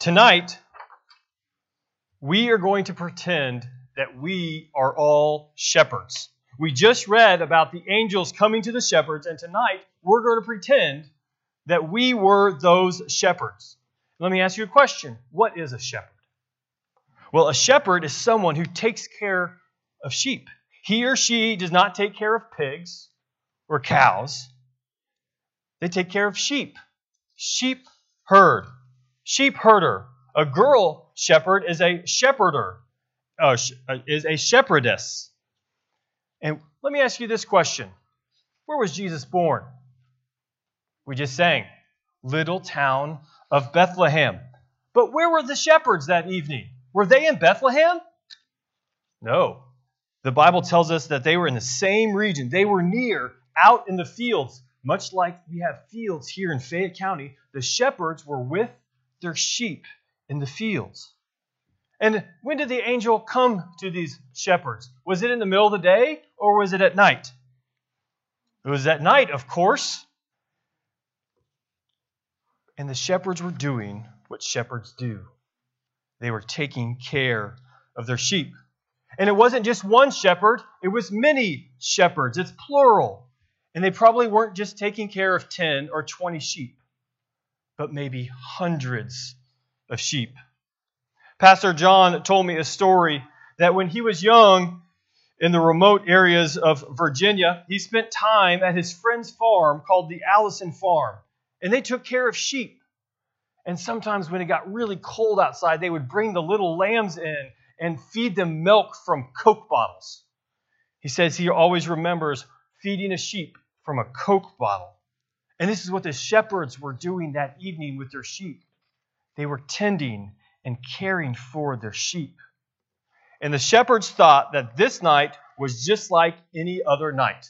Tonight, we are going to pretend that we are all shepherds. We just read about the angels coming to the shepherds, and tonight we're going to pretend that we were those shepherds. Let me ask you a question What is a shepherd? Well, a shepherd is someone who takes care of sheep. He or she does not take care of pigs or cows, they take care of sheep. Sheep herd sheep herder. A girl shepherd is a shepherder, uh, uh, is a shepherdess. And let me ask you this question Where was Jesus born? We just sang, little town of Bethlehem. But where were the shepherds that evening? Were they in Bethlehem? No. The Bible tells us that they were in the same region. They were near, out in the fields. Much like we have fields here in Fayette County, the shepherds were with their sheep in the fields. And when did the angel come to these shepherds? Was it in the middle of the day or was it at night? It was at night, of course. And the shepherds were doing what shepherds do they were taking care of their sheep. And it wasn't just one shepherd, it was many shepherds. It's plural. And they probably weren't just taking care of 10 or 20 sheep but maybe hundreds of sheep. Pastor John told me a story that when he was young in the remote areas of Virginia, he spent time at his friend's farm called the Allison Farm, and they took care of sheep. And sometimes when it got really cold outside, they would bring the little lambs in and feed them milk from Coke bottles. He says he always remembers feeding a sheep from a Coke bottle. And this is what the shepherds were doing that evening with their sheep. They were tending and caring for their sheep. And the shepherds thought that this night was just like any other night.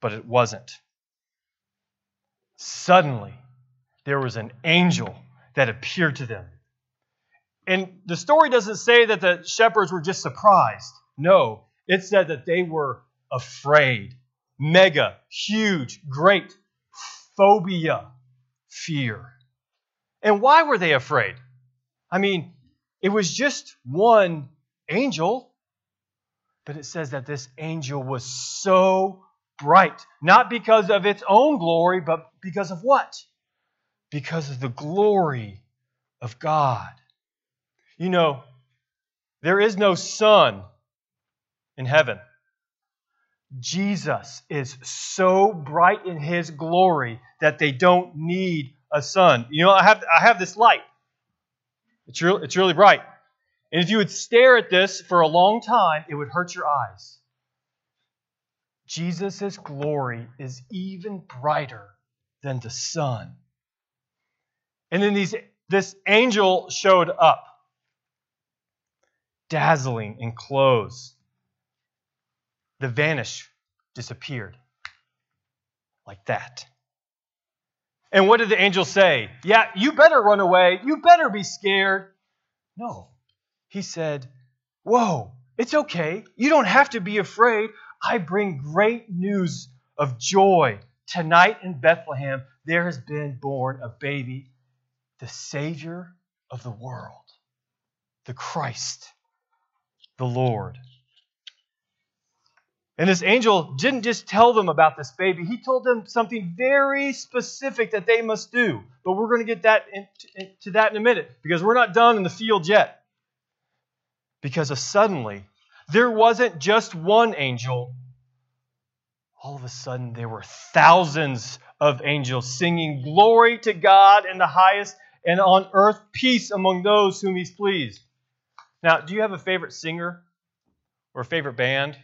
But it wasn't. Suddenly, there was an angel that appeared to them. And the story doesn't say that the shepherds were just surprised. No, it said that they were afraid. Mega, huge, great, phobia, fear. And why were they afraid? I mean, it was just one angel, but it says that this angel was so bright, not because of its own glory, but because of what? Because of the glory of God. You know, there is no sun in heaven. Jesus is so bright in his glory that they don't need a sun. You know, I have I have this light. It's real, it's really bright. And if you would stare at this for a long time, it would hurt your eyes. Jesus' glory is even brighter than the sun. And then these, this angel showed up, dazzling in clothes the vanish disappeared. Like that. And what did the angel say? Yeah, you better run away. You better be scared. No. He said, Whoa, it's okay. You don't have to be afraid. I bring great news of joy. Tonight in Bethlehem, there has been born a baby, the Savior of the world, the Christ, the Lord. And this angel didn't just tell them about this baby, he told them something very specific that they must do. But we're going to get that into, to that in a minute because we're not done in the field yet. Because suddenly, there wasn't just one angel. All of a sudden, there were thousands of angels singing glory to God in the highest, and on earth peace among those whom He's pleased. Now, do you have a favorite singer or a favorite band?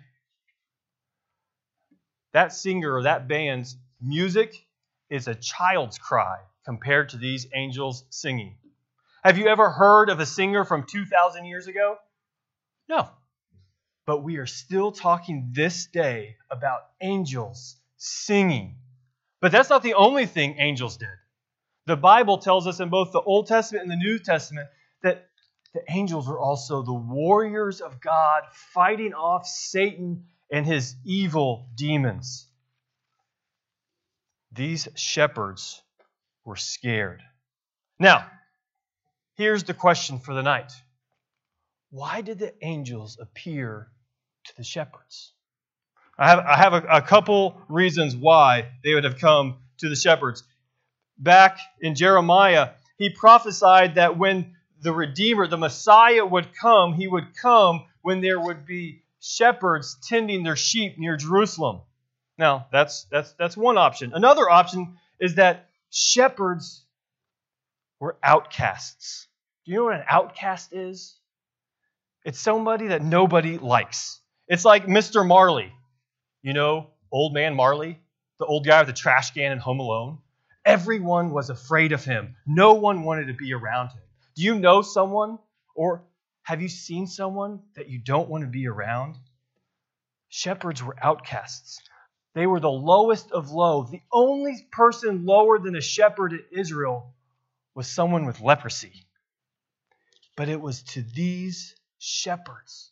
That singer or that band's music is a child's cry compared to these angels singing. Have you ever heard of a singer from 2,000 years ago? No. But we are still talking this day about angels singing. But that's not the only thing angels did. The Bible tells us in both the Old Testament and the New Testament that the angels were also the warriors of God fighting off Satan and his evil demons. These shepherds were scared. Now, here's the question for the night Why did the angels appear to the shepherds? I have, I have a, a couple reasons why they would have come to the shepherds. Back in Jeremiah, he prophesied that when the Redeemer, the Messiah, would come, he would come when there would be shepherds tending their sheep near Jerusalem. Now, that's, that's, that's one option. Another option is that shepherds were outcasts. Do you know what an outcast is? It's somebody that nobody likes. It's like Mr. Marley. You know, old man Marley, the old guy with the trash can in Home Alone? Everyone was afraid of him. No one wanted to be around him. Do you know someone or have you seen someone that you don't want to be around? Shepherds were outcasts. They were the lowest of low. The only person lower than a shepherd in Israel was someone with leprosy. But it was to these shepherds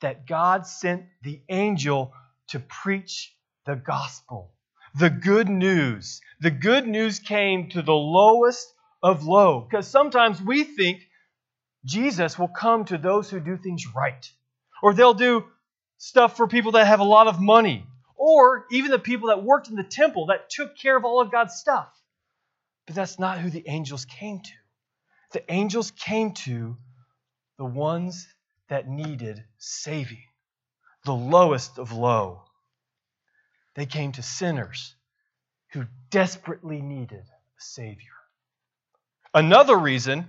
that God sent the angel to preach the gospel, the good news. The good news came to the lowest of low. Because sometimes we think Jesus will come to those who do things right, or they'll do stuff for people that have a lot of money, or even the people that worked in the temple that took care of all of God's stuff. But that's not who the angels came to. The angels came to the ones that needed saving, the lowest of low. They came to sinners who desperately needed a Savior. Another reason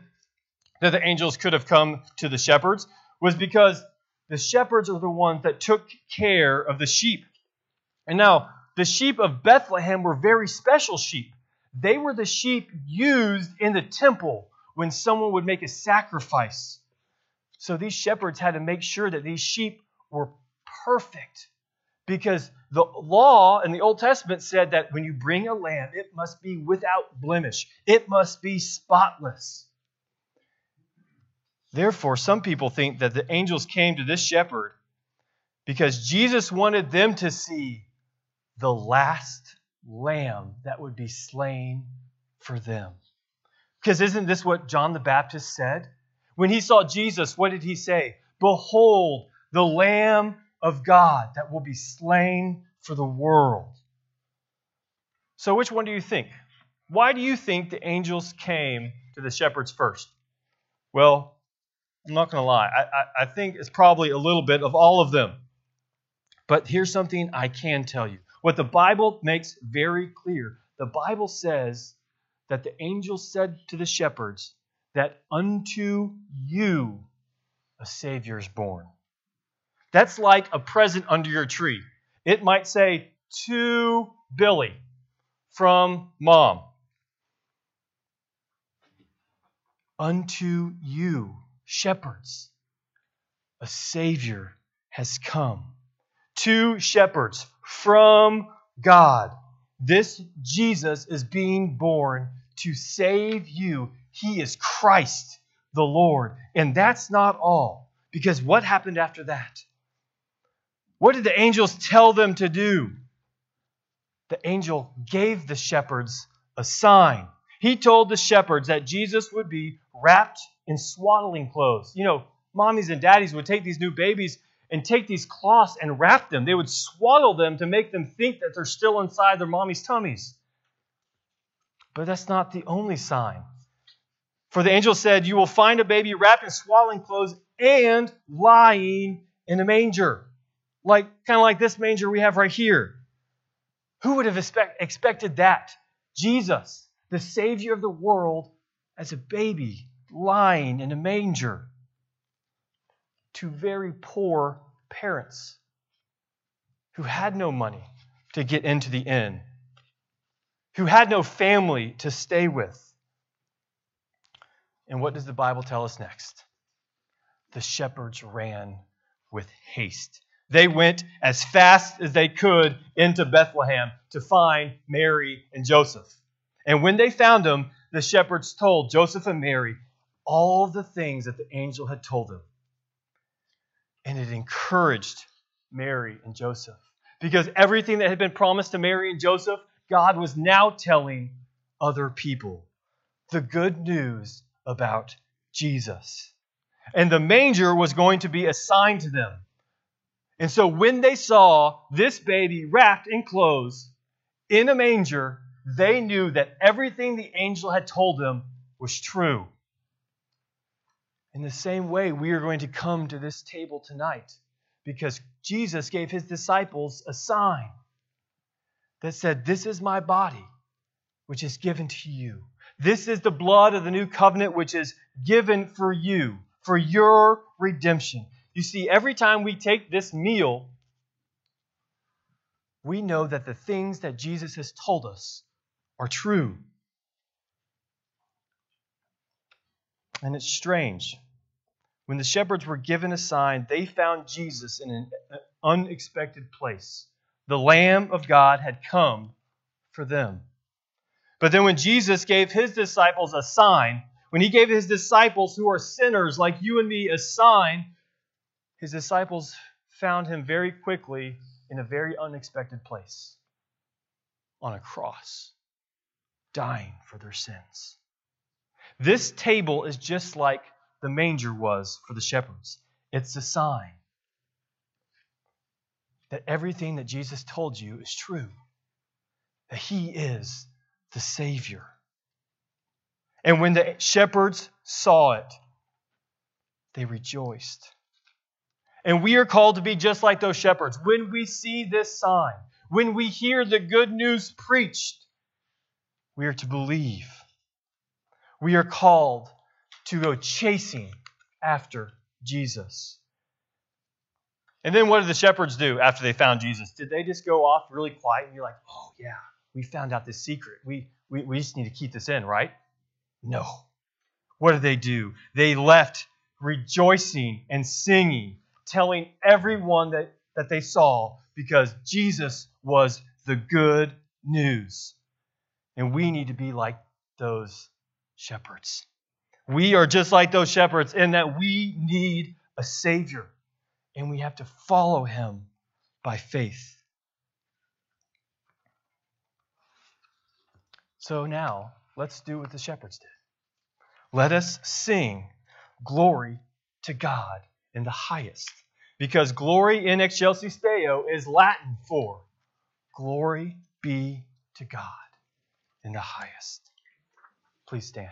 that the angels could have come to the shepherds was because the shepherds are the ones that took care of the sheep. And now, the sheep of Bethlehem were very special sheep. They were the sheep used in the temple when someone would make a sacrifice. So these shepherds had to make sure that these sheep were perfect because the law in the Old Testament said that when you bring a lamb, it must be without blemish, it must be spotless. Therefore, some people think that the angels came to this shepherd because Jesus wanted them to see the last lamb that would be slain for them. Because isn't this what John the Baptist said? When he saw Jesus, what did he say? Behold, the Lamb of God that will be slain for the world. So, which one do you think? Why do you think the angels came to the shepherds first? Well, I'm not going to lie. I, I, I, think it's probably a little bit of all of them. But here's something I can tell you. What the Bible makes very clear the Bible says that the angel said to the shepherds that unto you a Savior is born. That's like a present under your tree. It might say, To Billy from mom. Unto you, shepherds, a Savior has come. To shepherds from God. This Jesus is being born to save you. He is Christ the Lord. And that's not all, because what happened after that? What did the angels tell them to do? The angel gave the shepherds a sign. He told the shepherds that Jesus would be wrapped in swaddling clothes. You know, mommies and daddies would take these new babies and take these cloths and wrap them. They would swaddle them to make them think that they're still inside their mommy's tummies. But that's not the only sign. For the angel said, You will find a baby wrapped in swaddling clothes and lying in a manger like kind of like this manger we have right here. Who would have expect, expected that? Jesus, the Savior of the world, as a baby lying in a manger. To very poor parents who had no money to get into the inn, who had no family to stay with. And what does the Bible tell us next? The shepherds ran with haste they went as fast as they could into Bethlehem to find Mary and Joseph. And when they found them, the shepherds told Joseph and Mary all the things that the angel had told them. And it encouraged Mary and Joseph because everything that had been promised to Mary and Joseph, God was now telling other people the good news about Jesus. And the manger was going to be assigned to them. And so when they saw this baby wrapped in clothes in a manger, they knew that everything the angel had told them was true. In the same way, we are going to come to this table tonight because Jesus gave his disciples a sign that said, This is my body, which is given to you. This is the blood of the new covenant, which is given for you, for your redemption. You see, every time we take this meal, we know that the things that Jesus has told us are true. And it's strange. When the shepherds were given a sign, they found Jesus in an unexpected place. The Lamb of God had come for them. But then when Jesus gave his disciples a sign, when he gave his disciples who are sinners like you and me a sign, his disciples found him very quickly in a very unexpected place on a cross, dying for their sins. This table is just like the manger was for the shepherds. It's a sign that everything that Jesus told you is true, that He is the Savior. And when the shepherds saw it, they rejoiced. And we are called to be just like those shepherds. When we see this sign, when we hear the good news preached, we are to believe. We are called to go chasing after Jesus. And then what did the shepherds do after they found Jesus? Did they just go off really quiet and be like, oh, yeah, we found out this secret. We, we, we just need to keep this in, right? No. What did they do? They left rejoicing and singing, telling everyone that, that they saw because Jesus was the good news. And we need to be like those shepherds. We are just like those shepherds in that we need a Savior and we have to follow Him by faith. So now, let's do what the shepherds did. Let us sing glory to God in the highest. Because Gloria in excelsis Deo is Latin for glory be to God in the highest. Please stand.